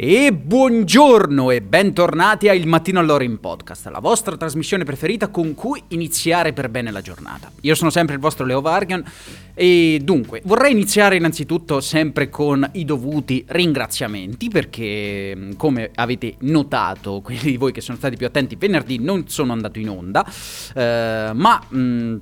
E buongiorno e bentornati a Il Mattino all'Ora in Podcast, la vostra trasmissione preferita con cui iniziare per bene la giornata. Io sono sempre il vostro Leo Vargan e dunque vorrei iniziare innanzitutto sempre con i dovuti ringraziamenti perché come avete notato, quelli di voi che sono stati più attenti, venerdì non sono andato in onda, eh, ma... Mh,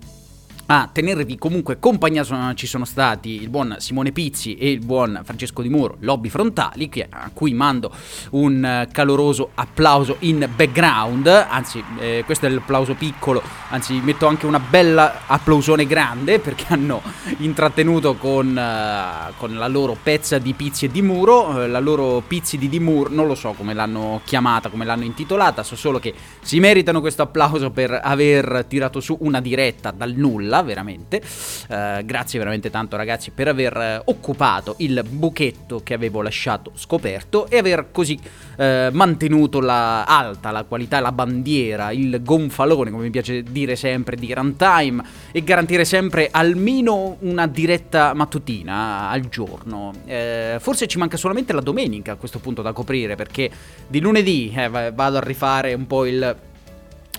a tenervi comunque compagnia ci sono stati il buon Simone Pizzi e il buon Francesco Di Muro, lobby frontali, a cui mando un caloroso applauso in background, anzi eh, questo è l'applauso piccolo, anzi metto anche una bella applausone grande perché hanno intrattenuto con, uh, con la loro pezza di Pizzi e Di Muro, uh, la loro Pizzi di Di Muro, non lo so come l'hanno chiamata, come l'hanno intitolata, so solo che si meritano questo applauso per aver tirato su una diretta dal nulla bella, veramente. Uh, grazie veramente tanto ragazzi per aver uh, occupato il buchetto che avevo lasciato scoperto e aver così uh, mantenuto la alta la qualità, la bandiera, il gonfalone, come mi piace dire sempre, di runtime e garantire sempre almeno una diretta mattutina al giorno. forse ci manca solamente la domenica a questo punto da coprire perché di lunedì eh, vado a rifare un po' il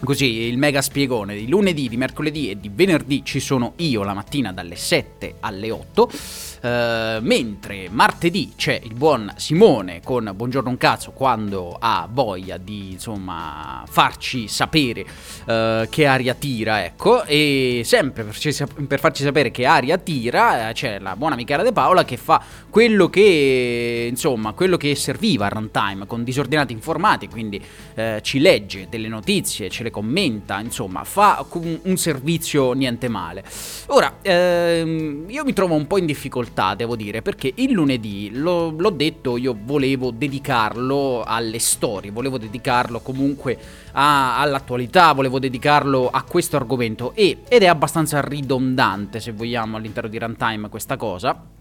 Così il mega spiegone di lunedì, di mercoledì e di venerdì ci sono io la mattina dalle 7 alle 8 Uh, mentre martedì c'è il buon Simone con Buongiorno un cazzo quando ha voglia di insomma farci sapere uh, che aria tira, ecco, e sempre per, farci sapere che aria tira uh, c'è la buona Michela De Paola che fa quello che insomma quello che serviva a runtime con disordinati informati, quindi ci legge delle notizie, ce le commenta, insomma fa un servizio niente male. Ora, ehm, io mi trovo un po' in difficoltà difficoltà, devo dire, perché il lunedì, lo, l'ho detto, io volevo dedicarlo alle storie, volevo dedicarlo comunque a, all'attualità, volevo dedicarlo a questo argomento e, ed è abbastanza ridondante, se vogliamo, all'interno di Runtime questa cosa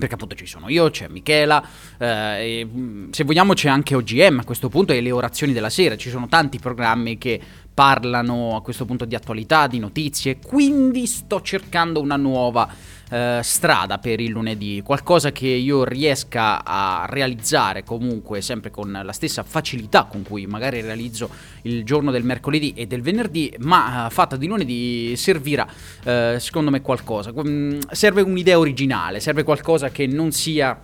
perché appunto ci sono io, c'è Michela, eh, mm, se vogliamo c'è anche OGM a questo punto e le orazioni della sera, ci sono tanti programmi che parlano a questo punto di attualità, di notizie, quindi sto cercando una nuova eh, strada per il lunedì, qualcosa che io riesca a realizzare comunque sempre con la stessa facilità con cui magari realizzo il giorno del mercoledì e del venerdì, ma eh, fatta di lunedì servirà eh, secondo me qualcosa. Mm, serve un'idea originale, serve qualcosa che non sia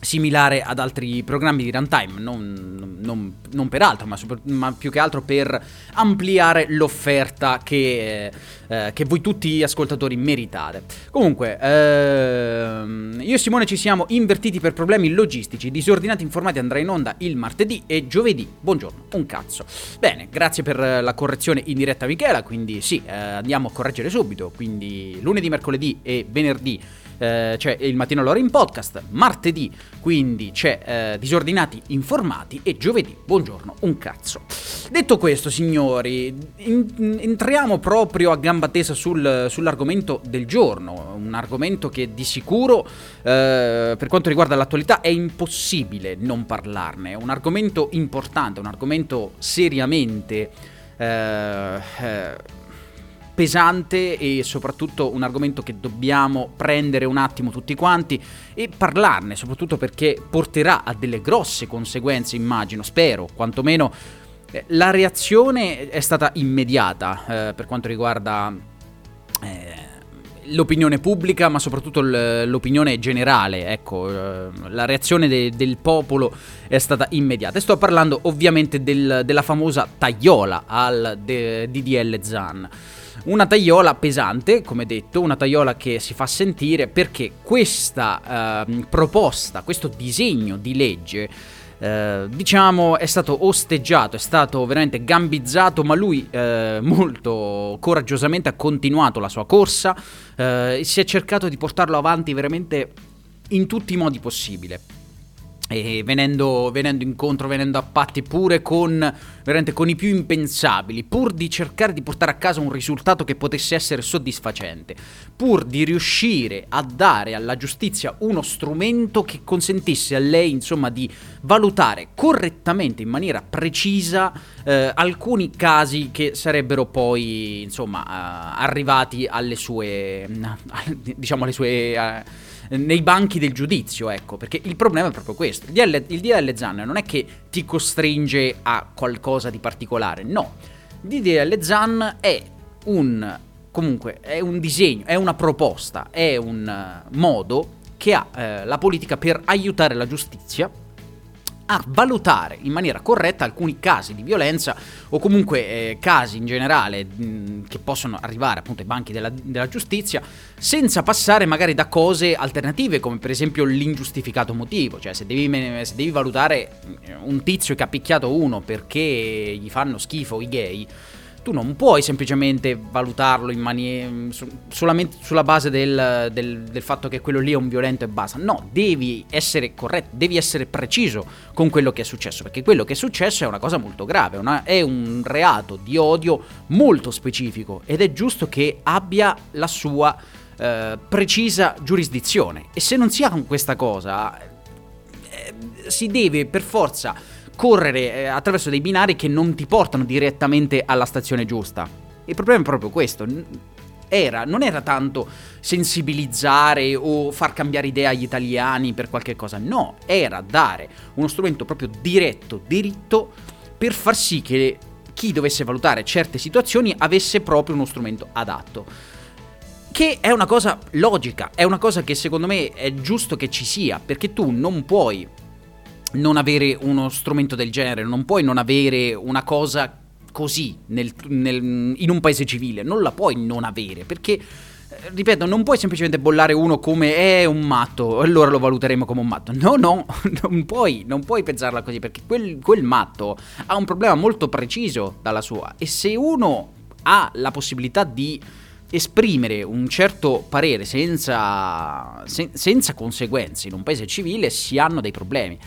similare ad altri programmi di runtime, non, non, non per altro, ma, super, ma, più che altro per ampliare l'offerta che, eh, che voi tutti ascoltatori meritate. Comunque, ehm, io e Simone ci siamo invertiti per problemi logistici, disordinati informati andrà in onda il martedì e giovedì, buongiorno, un cazzo. Bene, grazie per la correzione in diretta Michela, quindi sì, eh, andiamo a correggere subito, quindi lunedì, mercoledì e venerdì eh, c'è il mattino all'ora in podcast, martedì quindi c'è eh, disordinati informati e giovedì buongiorno un cazzo. Detto questo signori, in, entriamo proprio a gamba tesa sul, sull'argomento del giorno, un argomento che di sicuro eh, per quanto riguarda l'attualità è impossibile non parlarne, è un argomento importante, un argomento seriamente... Eh, eh pesante e soprattutto un argomento che dobbiamo prendere un attimo tutti quanti e parlarne, soprattutto perché porterà a delle grosse conseguenze, immagino, spero, quantomeno eh, la reazione è stata immediata eh, per quanto riguarda eh, l'opinione pubblica, ma soprattutto l'opinione generale. Ecco, eh, la reazione de, del popolo è stata immediata. E sto parlando ovviamente del, della famosa tagliola al de, DDL Zan. Una tagliola pesante, come detto, una tagliola che si fa sentire perché questa eh, proposta, questo disegno di legge eh, diciamo è stato osteggiato, è stato veramente gambizzato, ma lui eh, molto coraggiosamente ha continuato la sua corsa, eh, si è cercato di portarlo avanti veramente in tutti i modi possibili venendo, venendo, incontro, venendo a patti pure con, con, i più impensabili, pur di cercare di portare a casa un risultato che potesse essere soddisfacente, pur di riuscire a dare alla giustizia uno strumento che consentisse a lei, insomma, di valutare correttamente, in maniera precisa, eh, alcuni casi che sarebbero poi, insomma, eh, arrivati alle sue, diciamo, alle sue... Eh, nei banchi del giudizio, ecco, perché il problema è proprio questo. Il DL, il DL Zan non è che ti costringe a qualcosa di particolare, no. Il DL Zan è un comunque è un disegno, è una proposta, è un modo che ha eh, la politica per aiutare la giustizia a valutare in maniera corretta alcuni casi di violenza o comunque eh, casi in generale mh, che possono arrivare appunto ai banchi della, della, giustizia senza passare magari da cose alternative come per esempio l'ingiustificato motivo, cioè se devi, se devi valutare un tizio che ha picchiato uno perché gli fanno schifo i gay, tu non puoi semplicemente valutarlo in maniera solamente sulla base del, del, del, fatto che quello lì è un violento e basta. No, devi essere corretto, devi essere preciso con quello che è successo, perché quello che è successo è una cosa molto grave, una, è un reato di odio molto specifico ed è giusto che abbia la sua eh, precisa giurisdizione. E se non si ha questa cosa, eh, si deve per forza correre eh, attraverso dei binari che non ti portano direttamente alla stazione giusta. Il problema è proprio questo. Era, non era tanto sensibilizzare o far cambiare idea agli italiani per qualche cosa, no, era dare uno strumento proprio diretto, diritto, per far sì che chi dovesse valutare certe situazioni avesse proprio uno strumento adatto. Che è una cosa logica, è una cosa che secondo me è giusto che ci sia, perché tu non puoi non avere uno strumento del genere, non puoi non avere una cosa così nel, nel, in un paese civile, non la puoi non avere, perché, eh, ripeto, non puoi semplicemente bollare uno come è un matto, allora lo valuteremo come un matto. No, no, non puoi, non puoi pensarla così, perché quel, quel matto ha un problema molto preciso dalla sua, e se uno ha la possibilità di esprimere un certo parere senza, sen- senza conseguenze in un paese civile si hanno dei problemi.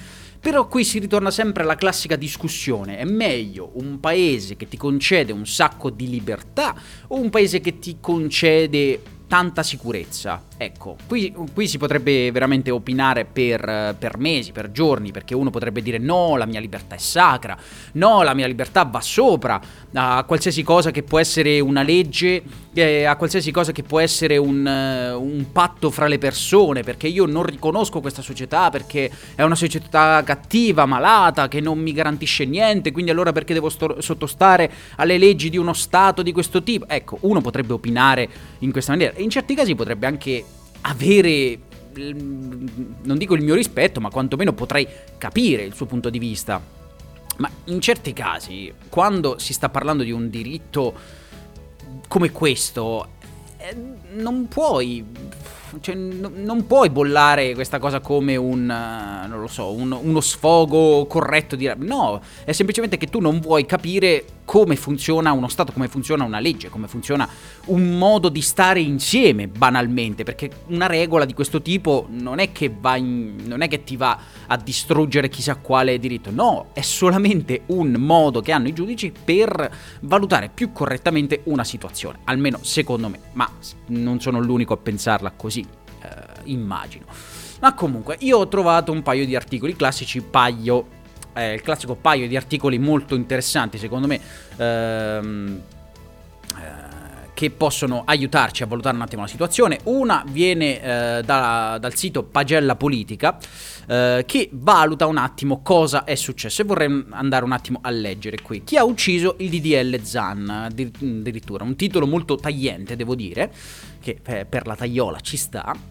Però qui si ritorna sempre alla classica discussione, è meglio un paese che ti concede un sacco di libertà o un paese che ti concede tanta sicurezza. Ecco, qui, qui si potrebbe veramente opinare per, per, mesi, per giorni, perché uno potrebbe dire no, la mia libertà è sacra, no, la mia libertà va sopra a qualsiasi cosa che può essere una legge, eh, a qualsiasi cosa che può essere un, un, patto fra le persone, perché io non riconosco questa società, perché è una società cattiva, malata, che non mi garantisce niente, quindi allora perché devo sto- sottostare alle leggi di uno Stato di questo tipo? Ecco, uno potrebbe opinare in questa maniera in certi casi potrebbe anche avere non dico il mio rispetto, ma quantomeno potrei capire il suo punto di vista. Ma in certi casi, quando si sta parlando di un diritto come questo, eh, non puoi cioè, non puoi bollare questa cosa come un, lo so, un, uno sfogo corretto di... No, è semplicemente che tu non vuoi capire come funziona uno Stato, come funziona una legge, come funziona un modo di stare insieme, banalmente, perché una regola di questo tipo non è che, va in, non è che ti va a distruggere chissà quale diritto, no, è solamente un modo che hanno i giudici per valutare più correttamente una situazione, almeno secondo me, ma non sono l'unico a pensarla così eh, immagino. Ma comunque, io ho trovato un paio di articoli classici, paio, eh, il classico paio di articoli molto interessanti, secondo me, ehm, eh, che possono aiutarci a valutare un attimo la situazione. Una viene eh, da, dal sito Pagella Politica eh, che valuta un attimo cosa è successo e vorrei andare un attimo a leggere qui. Chi ha ucciso il DDL Zan? Addirittura un titolo molto tagliente, devo dire, che eh, per la tagliola ci sta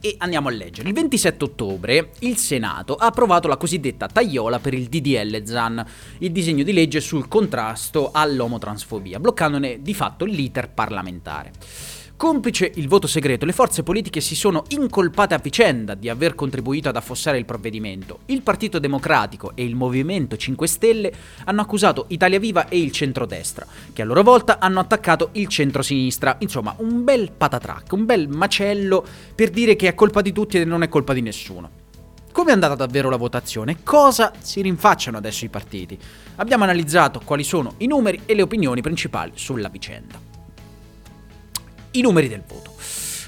e andiamo a leggere. Il 27 ottobre il Senato ha approvato la cosiddetta tagliola per il DDL ZAN, il disegno di legge sul contrasto all'omotransfobia, bloccandone di fatto l'iter parlamentare. Complice il voto segreto, le forze politiche si sono incolpate a vicenda di aver contribuito ad affossare il provvedimento. Il Partito Democratico e il Movimento 5 Stelle hanno accusato Italia Viva e il centrodestra, che a loro volta hanno attaccato il centrosinistra. Insomma, un bel patatrac, un bel macello per dire che è colpa di tutti e non è colpa di nessuno. Come è andata davvero la votazione? Cosa si rinfacciano adesso i partiti? Abbiamo analizzato quali sono i numeri e le opinioni principali sulla vicenda i numeri del voto.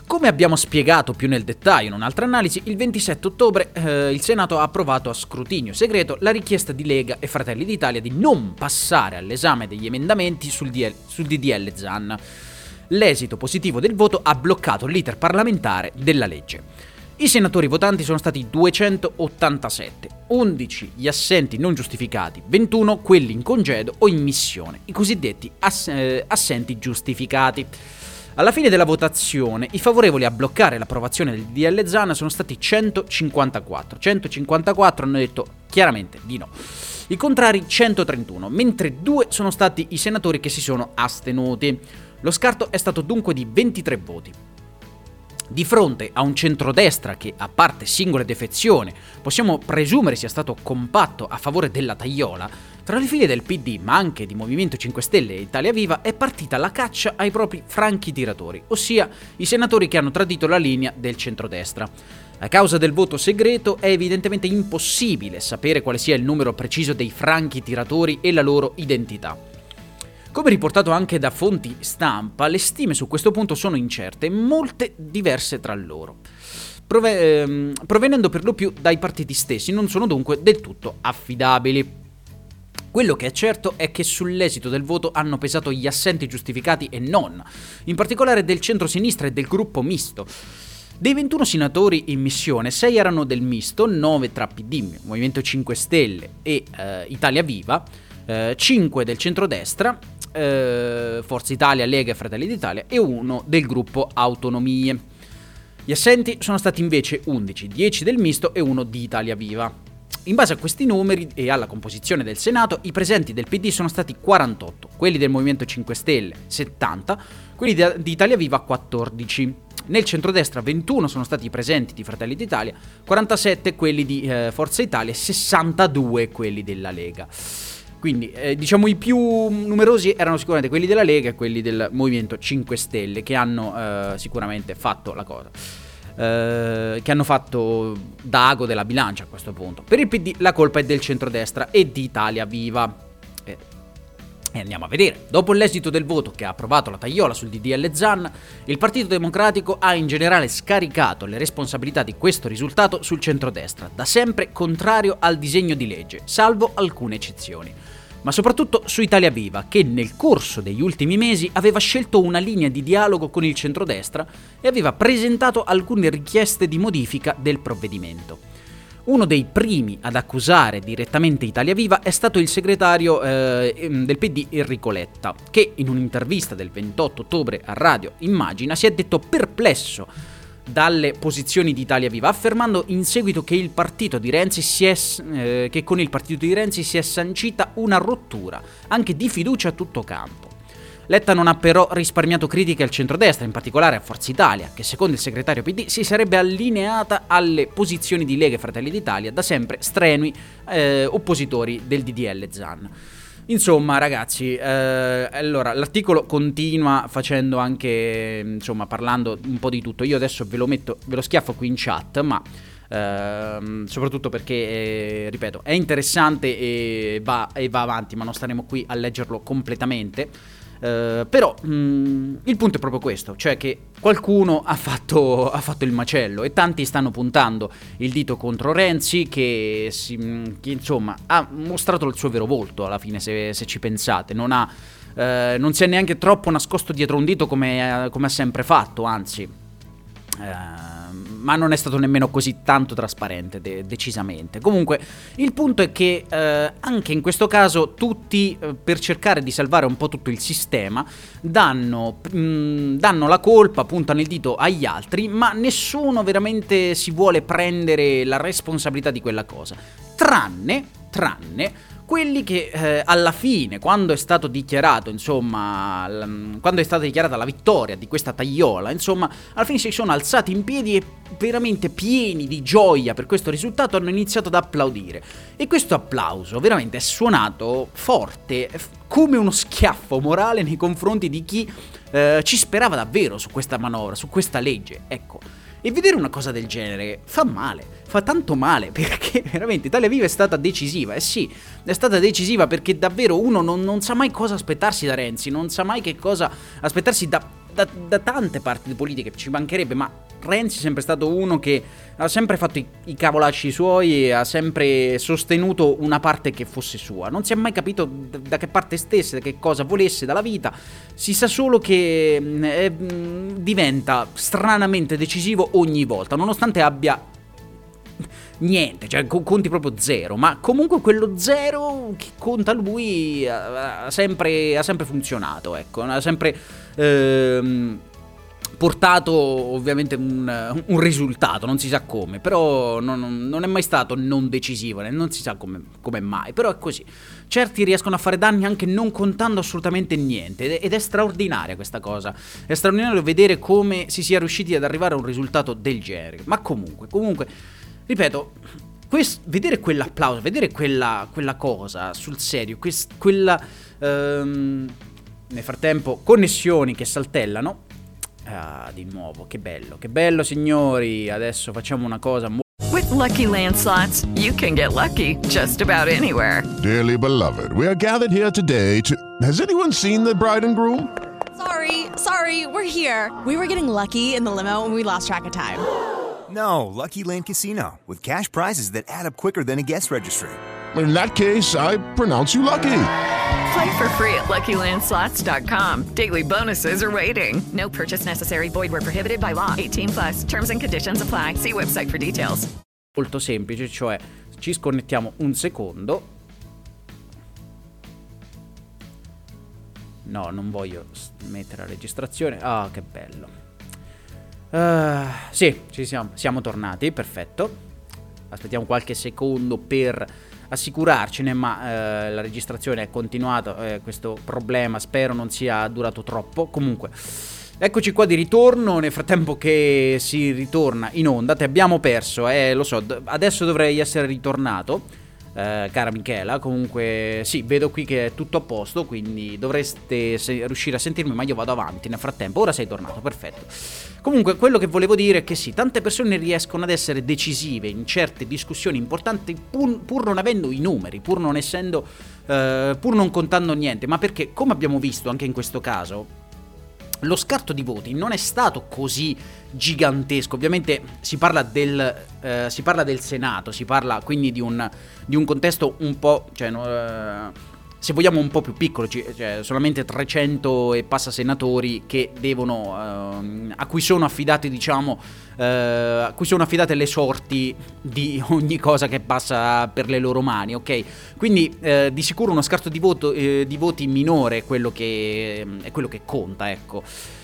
Come abbiamo spiegato più nel dettaglio in un'altra analisi, il 27 ottobre eh, il Senato ha approvato a scrutinio segreto la richiesta di Lega e Fratelli d'Italia di non passare all'esame degli emendamenti sul, DL, sul DDL ZAN. L'esito positivo del voto ha bloccato l'iter parlamentare della legge. I senatori votanti sono stati 287, 11 gli assenti non giustificati, 21 quelli in congedo o in missione, i cosiddetti ass- eh, assenti giustificati. Alla fine della votazione, i favorevoli a bloccare l'approvazione del DL Zana sono stati 154. 154 hanno detto chiaramente di no. I contrari 131, mentre due sono stati i senatori che si sono astenuti. Lo scarto è stato dunque di 23 voti. Di fronte a un centrodestra che, a parte singole defezioni, possiamo presumere sia stato compatto a favore della tagliola, tra le file del PD, ma anche di Movimento 5 Stelle e Italia Viva, è partita la caccia ai propri franchi tiratori, ossia i senatori che hanno tradito la linea del centrodestra. A causa del voto segreto è evidentemente impossibile sapere quale sia il numero preciso dei franchi tiratori e la loro identità. Come riportato anche da fonti stampa, le stime su questo punto sono incerte e molte diverse tra loro. Prove- ehm, provenendo per lo più dai partiti stessi, non sono dunque del tutto affidabili. Quello che è certo è che sull'esito del voto hanno pesato gli assenti giustificati e non, in particolare del centro-sinistra e del gruppo misto. Dei 21 senatori in missione, 6 erano del misto, 9 tra PD, Movimento 5 Stelle e eh, Italia Viva, eh, 5 del centrodestra, eh, Forza Italia, Lega e Fratelli d'Italia e 1 del gruppo Autonomie. Gli assenti sono stati invece 11, 10 del misto e 1 di Italia Viva. In base a questi numeri e alla composizione del Senato, i presenti del PD sono stati 48, quelli del Movimento 5 Stelle 70, quelli di Italia Viva 14. Nel centrodestra 21 sono stati i presenti di Fratelli d'Italia, 47 quelli di eh, Forza Italia e 62 quelli della Lega. Quindi eh, diciamo i più numerosi erano sicuramente quelli della Lega e quelli del Movimento 5 Stelle che hanno eh, sicuramente fatto la cosa. Eh, che hanno fatto dago della bilancia a questo punto. Per il PD la colpa è del centrodestra e di Italia Viva. Eh, e andiamo a vedere. Dopo l'esito del voto che ha approvato la tagliola sul DDL Zan, il Partito Democratico ha in generale scaricato le responsabilità di questo risultato sul centrodestra, da sempre contrario al disegno di legge, salvo alcune eccezioni ma soprattutto su Italia Viva, che nel corso degli ultimi mesi aveva scelto una linea di dialogo con il centrodestra e aveva presentato alcune richieste di modifica del provvedimento. Uno dei primi ad accusare direttamente Italia Viva è stato il segretario eh, del PD Enrico Letta, che in un'intervista del 28 ottobre a Radio Immagina si è detto perplesso dalle posizioni di Italia Viva, affermando in seguito che, è, eh, che con il partito di Renzi si è sancita una rottura, anche di fiducia a tutto campo. Letta non ha però risparmiato critiche al centrodestra, in particolare a Forza Italia, che secondo il segretario PD si sarebbe allineata alle posizioni di Lega e Fratelli d'Italia, da sempre strenui eh, oppositori del DDL Zan. Insomma, ragazzi, eh, allora l'articolo continua facendo anche, insomma, parlando un po' di tutto. Io adesso ve lo metto, ve lo schiaffo qui in chat, ma eh, soprattutto perché, eh, ripeto, è interessante e va, e va avanti, ma non staremo qui a leggerlo completamente. Uh, però mh, mm, il punto è proprio questo, cioè che qualcuno ha fatto, ha fatto, il macello e tanti stanno puntando il dito contro Renzi che, si, mm, che insomma ha mostrato il suo vero volto alla fine se, se ci pensate, non ha eh, non si è neanche troppo nascosto dietro un dito come, come ha sempre fatto, anzi. Eh, ma non è stato nemmeno così tanto trasparente, de- decisamente. Comunque, il punto è che eh, anche in questo caso tutti, eh, per cercare di salvare un po' tutto il sistema, danno, mh, danno la colpa, puntano il dito agli altri, ma nessuno veramente si vuole prendere la responsabilità di quella cosa. Tranne, tranne quelli che eh, alla fine, quando è stato dichiarato, insomma, l- quando è stata dichiarata la vittoria di questa tagliola, insomma, alla fine si sono alzati in piedi e veramente pieni di gioia per questo risultato hanno iniziato ad applaudire. E questo applauso veramente è suonato forte, come uno schiaffo morale nei confronti di chi eh, ci sperava davvero su questa manovra, su questa legge. Ecco. E vedere una cosa del genere fa male, fa tanto male, perché veramente Italia Viva è stata decisiva. Eh sì, è stata decisiva perché davvero uno non, non sa mai cosa aspettarsi da Renzi, non sa mai che cosa aspettarsi da, da, da tante parti politiche, ci mancherebbe, ma Renzi è sempre stato uno che ha sempre fatto i, i, cavolacci suoi e ha sempre sostenuto una parte che fosse sua. Non si è mai capito da, da che parte stesse, da che cosa volesse dalla vita. Si sa solo che mm, diventa stranamente decisivo ogni volta, nonostante abbia niente, cioè conti proprio zero, ma comunque quello zero che conta lui ha sempre, ha sempre funzionato, ecco, ha sempre... Ehm, portato ovviamente un, un, risultato, non si sa come, però non, non, è mai stato non decisivo, non si sa come, come, mai, però è così. Certi riescono a fare danni anche non contando assolutamente niente ed è straordinaria questa cosa, è straordinario vedere come si sia riusciti ad arrivare a un risultato del genere, ma comunque, comunque, ripeto, quest, vedere quell'applauso, vedere quella, quella, cosa sul serio, quest, quella... Um, nel frattempo connessioni che saltellano Ah, di nuovo, che bello, che bello signori. Adesso facciamo una cosa molto With lucky landslots, you can get lucky just about anywhere. Dearly beloved, we are gathered here today to Has anyone seen the bride and groom? Sorry, sorry, we're here. We were getting lucky in the limo and we lost track of time. No, Lucky Land Casino with cash prizes that add up quicker than a guest registry. In that case, I pronounce you lucky. Play for free at LuckyLandSlots.com. Daily bonuses are waiting. No purchase necessary. Void were prohibited by law. 18 plus. Terms and conditions apply. See website for details. Molto semplice, cioè ci sconnettiamo un secondo. No, non voglio mettere la registrazione. Ah, che bello. Uh, sì, ci siamo, siamo tornati, perfetto. Aspettiamo qualche secondo per assicurarcene, ma eh, la registrazione è continuata, eh, questo problema spero non sia durato troppo. Comunque, eccoci qua di ritorno, nel frattempo che si ritorna in onda, ti abbiamo perso, eh, lo so, adesso dovrei essere ritornato. Eh, cara Michela, comunque sì, vedo qui che è tutto a posto, quindi dovreste se- riuscire a sentirmi, ma io vado avanti nel frattempo. Ora sei tornato, perfetto. Comunque, quello che volevo dire è che sì, tante persone riescono ad essere decisive in certe discussioni importanti pur, pur non avendo i numeri, pur non essendo, eh, pur non contando niente, ma perché, come abbiamo visto anche in questo caso, lo scarto di voti non è stato così gigantesco. Ovviamente si parla del, eh, si parla del Senato, si parla quindi di un, di un contesto un po'... Cioè, eh, se vogliamo un po' più piccolo, cioè solamente 300 e passa senatori che devono, eh, a cui sono affidati, diciamo, eh, a cui sono affidate le sorti di ogni cosa che passa per le loro mani, ok? Quindi eh, di sicuro uno scarto di, voto, eh, di voti minore è quello che, è quello che conta, ecco.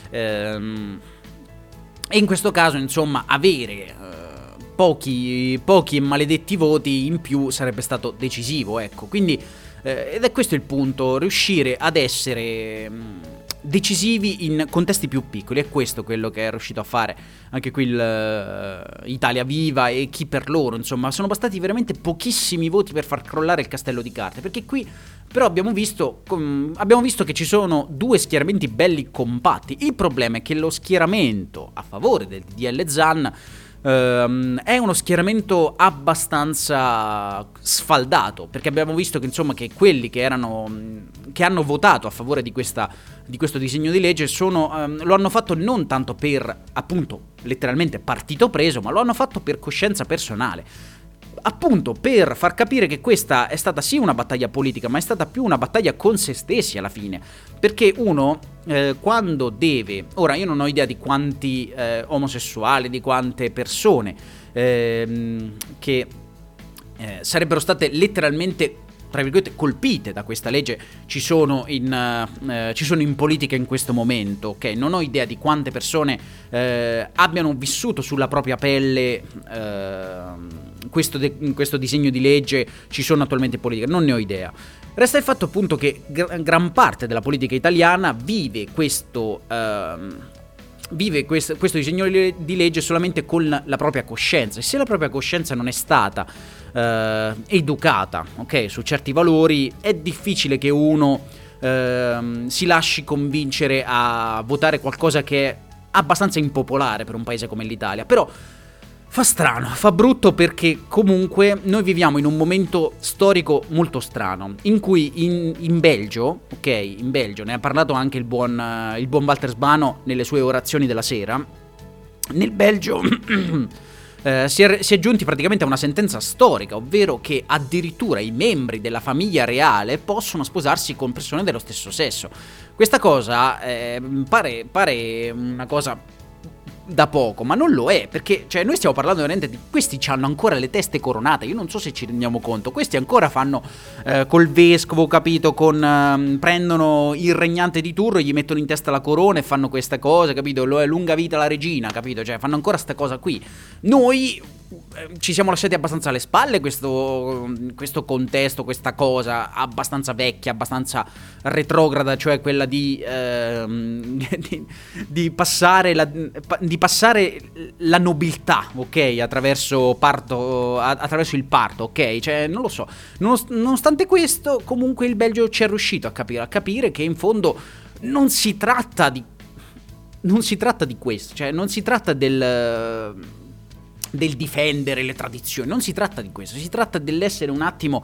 Ehm, e in questo caso, insomma, avere eh, pochi, pochi maledetti voti in più sarebbe stato decisivo, ecco. Quindi eh, ed è questo il punto, riuscire ad essere mm, decisivi in contesti più piccoli. È questo quello che è riuscito a fare anche qui l'Italia uh, Viva e chi per loro. Insomma, sono bastati veramente pochissimi voti per far crollare il castello di carte. Perché qui però abbiamo visto, com, abbiamo visto che ci sono due schieramenti belli compatti. Il problema è che lo schieramento a favore del DL Zan ehm, è uno schieramento abbastanza sfaldato, perché abbiamo visto che, insomma, che quelli che, erano, che hanno votato a favore di, questa, di questo disegno di legge sono, ehm, lo hanno fatto non tanto per, appunto, letteralmente partito preso, ma lo hanno fatto per coscienza personale appunto per far capire che questa è stata sì una battaglia politica, ma è stata più una battaglia con se stessi alla fine. Perché uno, eh, quando deve... Ora, io non ho idea di quanti eh, omosessuali, di quante persone ehm, che eh, sarebbero state letteralmente tra virgolette, colpite da questa legge ci sono, in, uh, ci sono in politica in questo momento, ok? Non ho idea di quante persone uh, abbiano vissuto sulla propria pelle questo, de- questo, disegno di legge, ci sono attualmente in politica, non ne ho idea. Resta il fatto appunto che gr- gran parte della politica italiana vive questo ehm, vive questo, questo, disegno di legge solamente con la propria coscienza e se la propria coscienza non è stata eh, educata okay, su certi valori è difficile che uno eh, si lasci convincere a votare qualcosa che è abbastanza impopolare per un paese come l'Italia però Fa strano, fa brutto perché comunque noi viviamo in un momento storico molto strano, in cui in, in Belgio, ok, in Belgio, ne ha parlato anche il buon, uh, il buon Walter Sbano nelle sue orazioni della sera, nel Belgio eh, si, è, si, è, giunti praticamente a una sentenza storica, ovvero che addirittura i membri della famiglia reale possono sposarsi con persone dello stesso sesso. Questa cosa eh, pare, pare una cosa da poco, ma non lo è, perché cioè, noi stiamo parlando veramente di questi hanno ancora le teste coronate, io non so se ci rendiamo conto, questi ancora fanno eh, col vescovo, capito, con eh, prendono il regnante di turno, gli mettono in testa la corona e fanno queste cose, capito? Lo è lunga vita la regina, capito? Cioè, fanno ancora questa cosa qui. Noi ci siamo lasciati abbastanza alle spalle questo, questo, contesto, questa cosa abbastanza vecchia, abbastanza retrograda, cioè quella di, ehm, di, di, passare, la, di passare, la, nobiltà, ok, attraverso, parto, attraverso il parto, ok? Cioè, non lo so. Nonostante questo, comunque il Belgio ci è riuscito a capire, a capire che in fondo non si tratta di... Non si tratta di questo, cioè non si tratta del del difendere le tradizioni, non si tratta di questo, si tratta dell'essere un attimo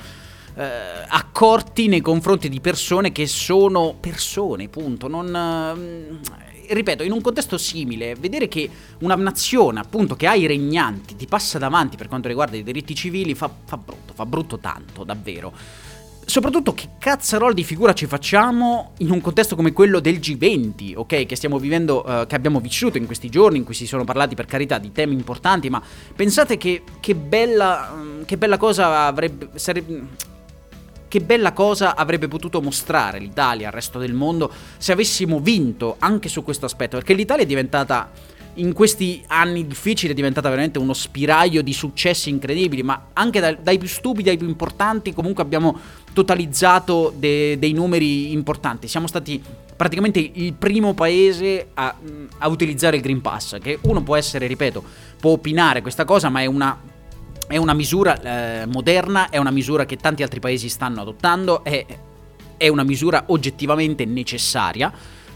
eh, accorti nei confronti di persone che sono persone, punto, non... Eh, ripeto, in un contesto simile, vedere che una nazione, appunto, che ha i regnanti, ti passa davanti per quanto riguarda i diritti civili, fa, fa brutto, fa brutto tanto, davvero soprattutto che cazzarola di figura ci facciamo in un contesto come quello del G20, ok? Che stiamo vivendo, uh, che abbiamo vissuto in questi giorni, in cui si sono parlati per carità di temi importanti, ma pensate che, che bella, um, che bella cosa avrebbe, sarebbe... Che bella cosa avrebbe potuto mostrare l'Italia al resto del mondo se avessimo vinto anche su questo aspetto, perché l'Italia è diventata in questi anni difficili è diventata veramente uno spiraglio di successi incredibili, ma anche da, dai più stupidi ai più importanti comunque abbiamo totalizzato de, dei numeri importanti. Siamo stati praticamente il primo paese a, a, utilizzare il Green Pass, che uno può essere, ripeto, può opinare questa cosa, ma è una, è una misura eh, moderna, è una misura che tanti altri paesi stanno adottando, è, è una misura oggettivamente necessaria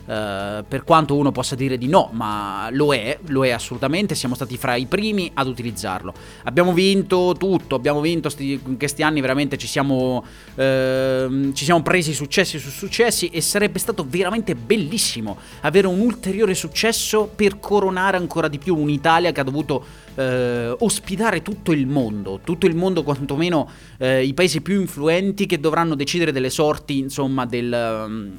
Uh, per quanto uno possa dire di no, ma lo è, lo è assolutamente, siamo stati fra i primi ad utilizzarlo. Abbiamo vinto tutto, abbiamo vinto sti, in questi anni, veramente ci siamo, uh, ci siamo presi successi su successi e sarebbe stato veramente bellissimo avere un ulteriore successo per coronare ancora di più un'Italia che ha dovuto uh, ospitare tutto il mondo, tutto il mondo quantomeno i paesi più influenti che dovranno decidere delle sorti, insomma, del... Um,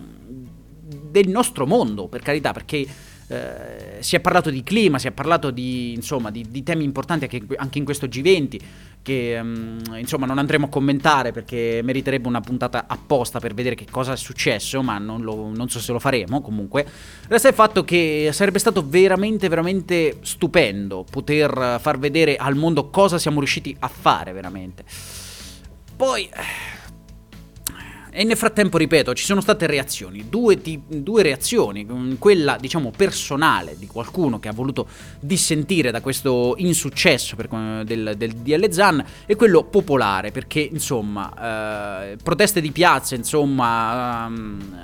del nostro mondo, per carità, perché eh, si è parlato di clima, si è parlato di, insomma, di, di temi importanti anche, anche, in questo G20 che um, insomma non andremo a commentare perché meriterebbe una puntata apposta per vedere che cosa è successo, ma non, lo, non so se lo faremo comunque. Resta il fatto che sarebbe stato veramente, veramente stupendo poter far vedere al mondo cosa siamo riusciti a fare veramente. Poi e nel frattempo, ripeto, ci sono state reazioni, due, ti- due, reazioni, mm, quella diciamo personale di qualcuno che ha voluto dissentire da questo insuccesso per, del, del DL Zan e quello popolare, perché insomma, eh, proteste di piazza, insomma, um,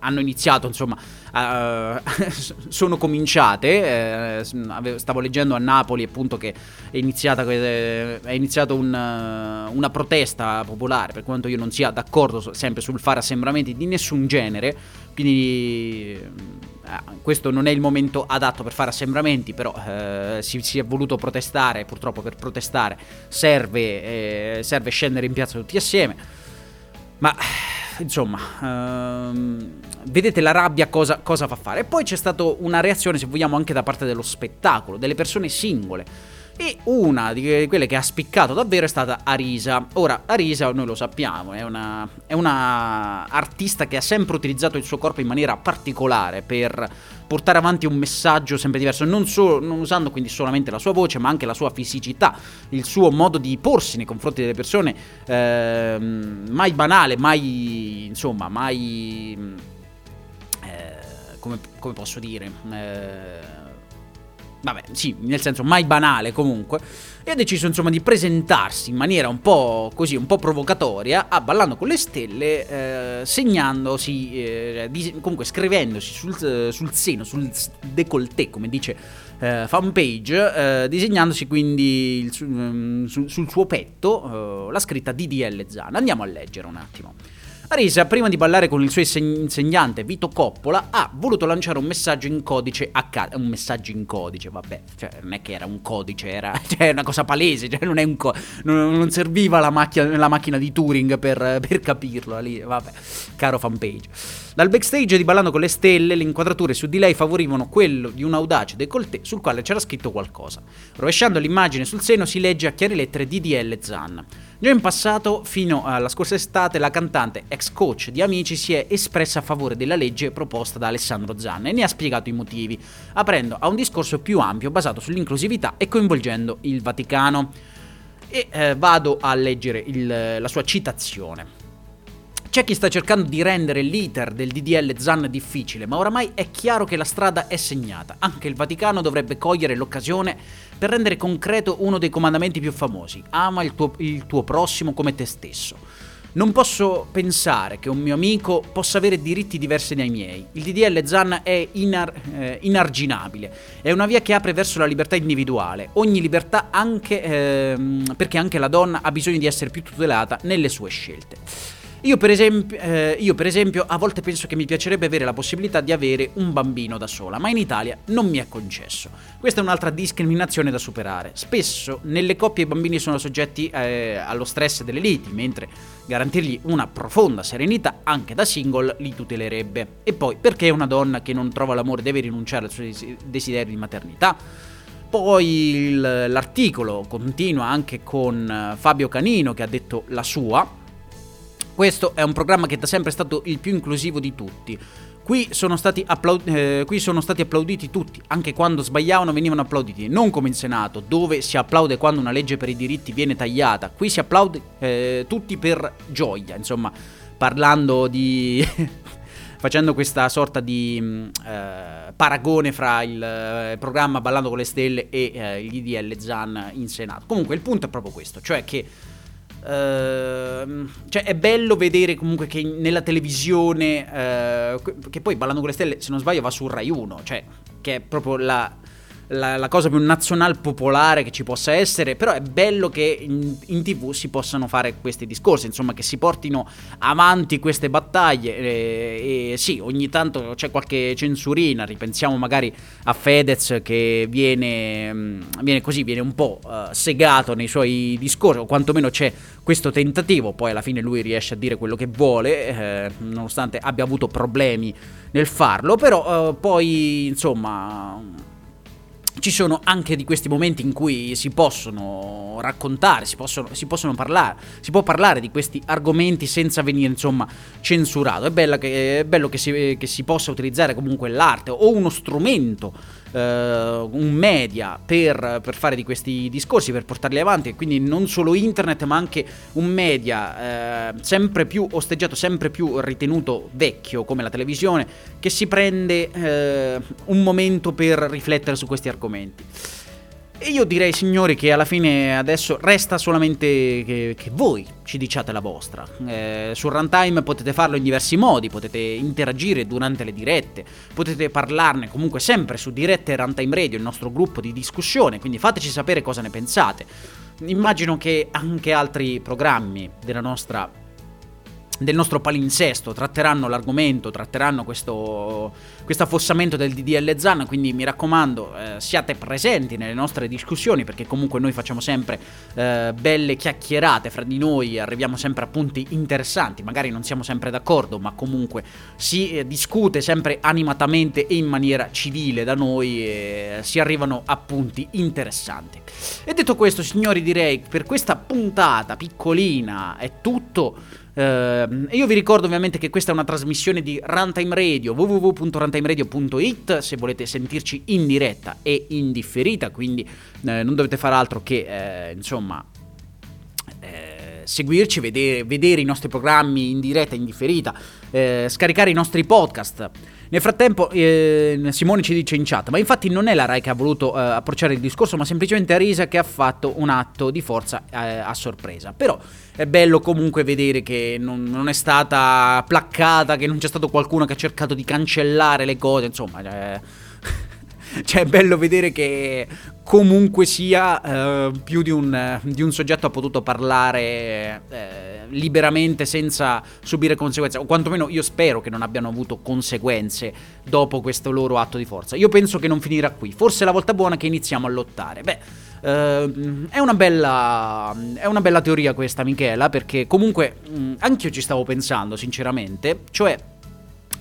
hanno iniziato, insomma, sono cominciate. Eh, stavo leggendo a Napoli appunto che è iniziata è iniziato un, una protesta popolare, per quanto io non sia d'accordo sempre sul fare assembramenti di nessun genere. Quindi questo non è il momento adatto per fare assembramenti, però eh, si, si, è voluto protestare, purtroppo per protestare serve, eh, serve scendere in piazza tutti assieme. Ma insomma, ehm, vedete la rabbia cosa, cosa fa fare. E poi c'è stata una reazione, se vogliamo, anche da parte dello spettacolo, delle persone singole. E una di quelle che ha spiccato davvero è stata Arisa. Ora, Arisa, noi lo sappiamo, è una, è una artista che ha sempre utilizzato il suo corpo in maniera particolare per portare avanti un messaggio sempre diverso, non, so, non, usando quindi solamente la sua voce, ma anche la sua fisicità, il suo modo di porsi nei confronti delle persone, eh, mai banale, mai, insomma, mai... Eh, come, come, posso dire? Eh, vabbè, sì, nel senso mai banale comunque, e ha deciso insomma di presentarsi in maniera un po' così, un po' provocatoria a Ballando con le Stelle, eh, segnandosi, eh, di, comunque scrivendosi sul, sul, seno, sul décolleté, come dice eh, fanpage, eh, disegnandosi quindi il, mm, sul, sul, suo petto eh, la scritta DDL Zan. Andiamo a leggere un attimo. Arisa, prima di ballare con il suo insegnante Vito Coppola, ha voluto lanciare un messaggio in codice a casa. Un messaggio in codice, vabbè, cioè, non è che era un codice, era cioè, una cosa palese, cioè, non, co- non, non serviva la, macchina, la macchina di Turing per, per capirlo. Lì, vabbè, caro fanpage. Dal backstage di Ballando con le Stelle, le inquadrature su di lei favorivano quello di un audace décolleté sul quale c'era scritto qualcosa. Rovesciando l'immagine sul seno si legge a chiare lettere DDL Zan. Già in passato, fino alla scorsa estate, la cantante, ex coach di Amici, si è espressa a favore della legge proposta da Alessandro Zanna e ne ha spiegato i motivi, aprendo a un discorso più ampio basato sull'inclusività e coinvolgendo il Vaticano. E eh, vado a leggere il, la sua citazione. C'è chi sta cercando di rendere l'iter del DDL ZAN difficile, ma oramai è chiaro che la strada è segnata. Anche il Vaticano dovrebbe cogliere l'occasione per rendere concreto uno dei comandamenti più famosi. Ama il tuo, il tuo prossimo come te stesso. Non posso pensare che un mio amico possa avere diritti diversi dai miei. Il DDL ZAN è inar- eh, inarginabile, è una via che apre verso la libertà individuale, ogni libertà anche ehm, perché anche la donna ha bisogno di essere più tutelata nelle sue scelte. Io per, esempio, eh, io per, esempio, a volte penso che mi piacerebbe avere la possibilità di avere un bambino da sola, ma in Italia non mi è concesso. Questa è un'altra discriminazione da superare. Spesso nelle coppie i bambini sono soggetti eh, allo stress delle liti, mentre garantirgli una profonda serenità anche da single li tutelerebbe. E poi perché una donna che non trova l'amore deve rinunciare al suo desiderio di maternità? Poi l'articolo continua anche con eh, Fabio Canino che ha detto la sua questo è un programma che è da sempre stato il più inclusivo di tutti. Qui sono, applaud- eh, qui sono, stati applauditi tutti, anche quando sbagliavano venivano applauditi, non come in Senato, dove si applaude quando una legge per i diritti viene tagliata, qui si applaude eh, tutti per gioia, insomma, parlando di... facendo questa sorta di mm, eh, paragone fra il eh, programma Ballando con le Stelle e eh, gli IDL Zan in Senato. Comunque il punto è proprio questo, cioè che Uh, cioè è bello vedere comunque che nella televisione, uh, che poi Ballando con le Stelle, se non sbaglio, va su Rai 1, cioè che è proprio la, la, la, cosa più nazional popolare che ci possa essere, però è bello che in, in, tv si possano fare questi discorsi, insomma che si portino avanti queste battaglie e, e sì, ogni tanto c'è qualche censurina, ripensiamo magari a Fedez che viene, mm, viene così, viene un po' uh, segato nei suoi discorsi, o quantomeno c'è questo tentativo, poi alla fine lui riesce a dire quello che vuole, eh, nonostante abbia avuto problemi nel farlo, però uh, poi insomma ci sono anche di questi momenti in cui si possono raccontare, si possono, si possono parlare, si può parlare di questi argomenti senza venire insomma censurato. È, che, è bello che si, che si, possa utilizzare comunque l'arte o uno strumento, eh, un media per, per, fare di questi discorsi, per portarli avanti. Quindi non solo internet ma anche un media eh, sempre più osteggiato, sempre più ritenuto vecchio come la televisione, che si prende eh, un momento per riflettere su questi argomenti argomenti. E io direi, signori, che alla fine adesso resta solamente che, che voi ci diciate la vostra. Eh, sul runtime potete farlo in diversi modi, potete interagire durante le dirette, potete parlarne comunque sempre su dirette Runtime Radio, il nostro gruppo di discussione, quindi fateci sapere cosa ne pensate. Immagino che anche altri programmi della nostra del nostro palinsesto, tratteranno l'argomento, tratteranno questo, questo affossamento del DDL ZAN, quindi mi raccomando eh, siate presenti nelle nostre discussioni perché comunque noi facciamo sempre eh, belle chiacchierate fra di noi, arriviamo sempre a punti interessanti, magari non siamo sempre d'accordo, ma comunque si eh, discute sempre animatamente e in maniera civile da noi e si arrivano a punti interessanti. E detto questo signori direi per questa puntata piccolina è tutto. Uh, io vi ricordo ovviamente che questa è una trasmissione di Runtime Radio, www.runtimeradio.it, se volete sentirci in diretta e in differita, quindi eh, non dovete fare altro che, eh, insomma, eh, seguirci, vedere, vedere, i nostri programmi in diretta e in differita, eh, scaricare i nostri podcast. Nel frattempo eh, Simone ci dice in chat, ma infatti non è la RAI che ha voluto eh, approcciare il discorso, ma semplicemente Arisa che ha fatto un atto di forza eh, a sorpresa. Però è bello comunque vedere che non, non, è stata placcata, che non c'è stato qualcuno che ha cercato di cancellare le cose, insomma... Cioè, è bello vedere che comunque sia eh, più di un, di un, soggetto ha potuto parlare eh, liberamente senza subire conseguenze, o quantomeno io spero che non abbiano avuto conseguenze dopo questo loro atto di forza. Io penso che non finirà qui, forse è la volta buona che iniziamo a lottare. Beh, eh, è, una bella, è una bella teoria questa, Michela, perché comunque mh, anch'io ci stavo pensando, sinceramente, cioè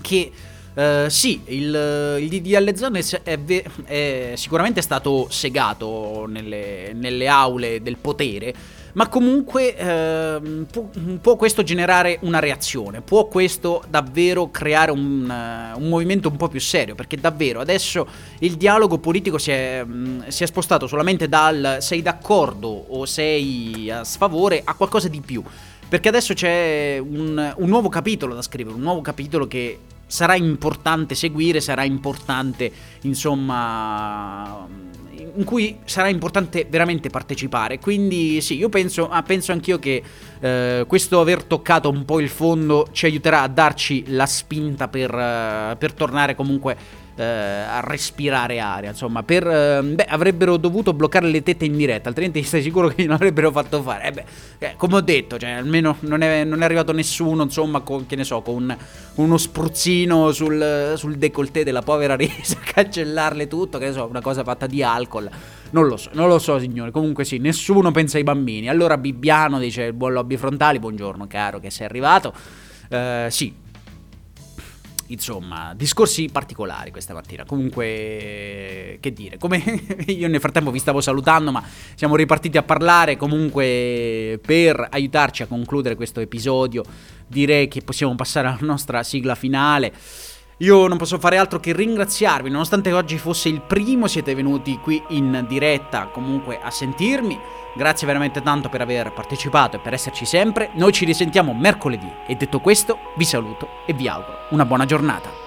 che Uh, sì, il, il DDL Zone è, è, è, sicuramente stato segato nelle, nelle aule del potere, ma comunque eh, può, può, questo generare una reazione, può questo davvero creare un, uh, un, movimento un po' più serio, perché davvero adesso il dialogo politico si è, mh, si è spostato solamente dal sei d'accordo o sei a sfavore a qualcosa di più. Perché adesso c'è un, un nuovo capitolo da scrivere, un nuovo capitolo che sarà importante seguire, sarà importante, insomma, in cui sarà importante veramente partecipare. Quindi sì, io penso, ah, penso anch'io che eh, questo aver toccato un po' il fondo ci aiuterà a darci la spinta per, uh, per tornare comunque eh, a respirare aria. Insomma, per, eh, beh, avrebbero dovuto bloccare le tette in diretta, altrimenti stai sicuro che non avrebbero fatto fare. Eh beh, eh, come ho detto, cioè, almeno non è, non è, arrivato nessuno, insomma, con, che ne so, con uno spruzzino sul, sul décolleté della povera resa, cancellarle tutto, che ne so, una cosa fatta di alcol. Non lo so, non lo so, signore. Comunque sì, nessuno pensa ai bambini. Allora Bibbiano dice buon lobby frontali, buongiorno caro che sei arrivato. Uh, sì, Insomma, discorsi particolari questa mattina. Comunque, che dire, come io nel frattempo vi stavo salutando, ma siamo ripartiti a parlare. Comunque, per aiutarci a concludere questo episodio, direi che possiamo passare alla nostra sigla finale. Io non posso fare altro che ringraziarvi, nonostante oggi fosse il primo, siete venuti qui in diretta comunque a sentirmi. Grazie veramente tanto per aver partecipato e per esserci sempre. Noi ci risentiamo mercoledì e detto questo vi saluto e vi auguro una buona giornata.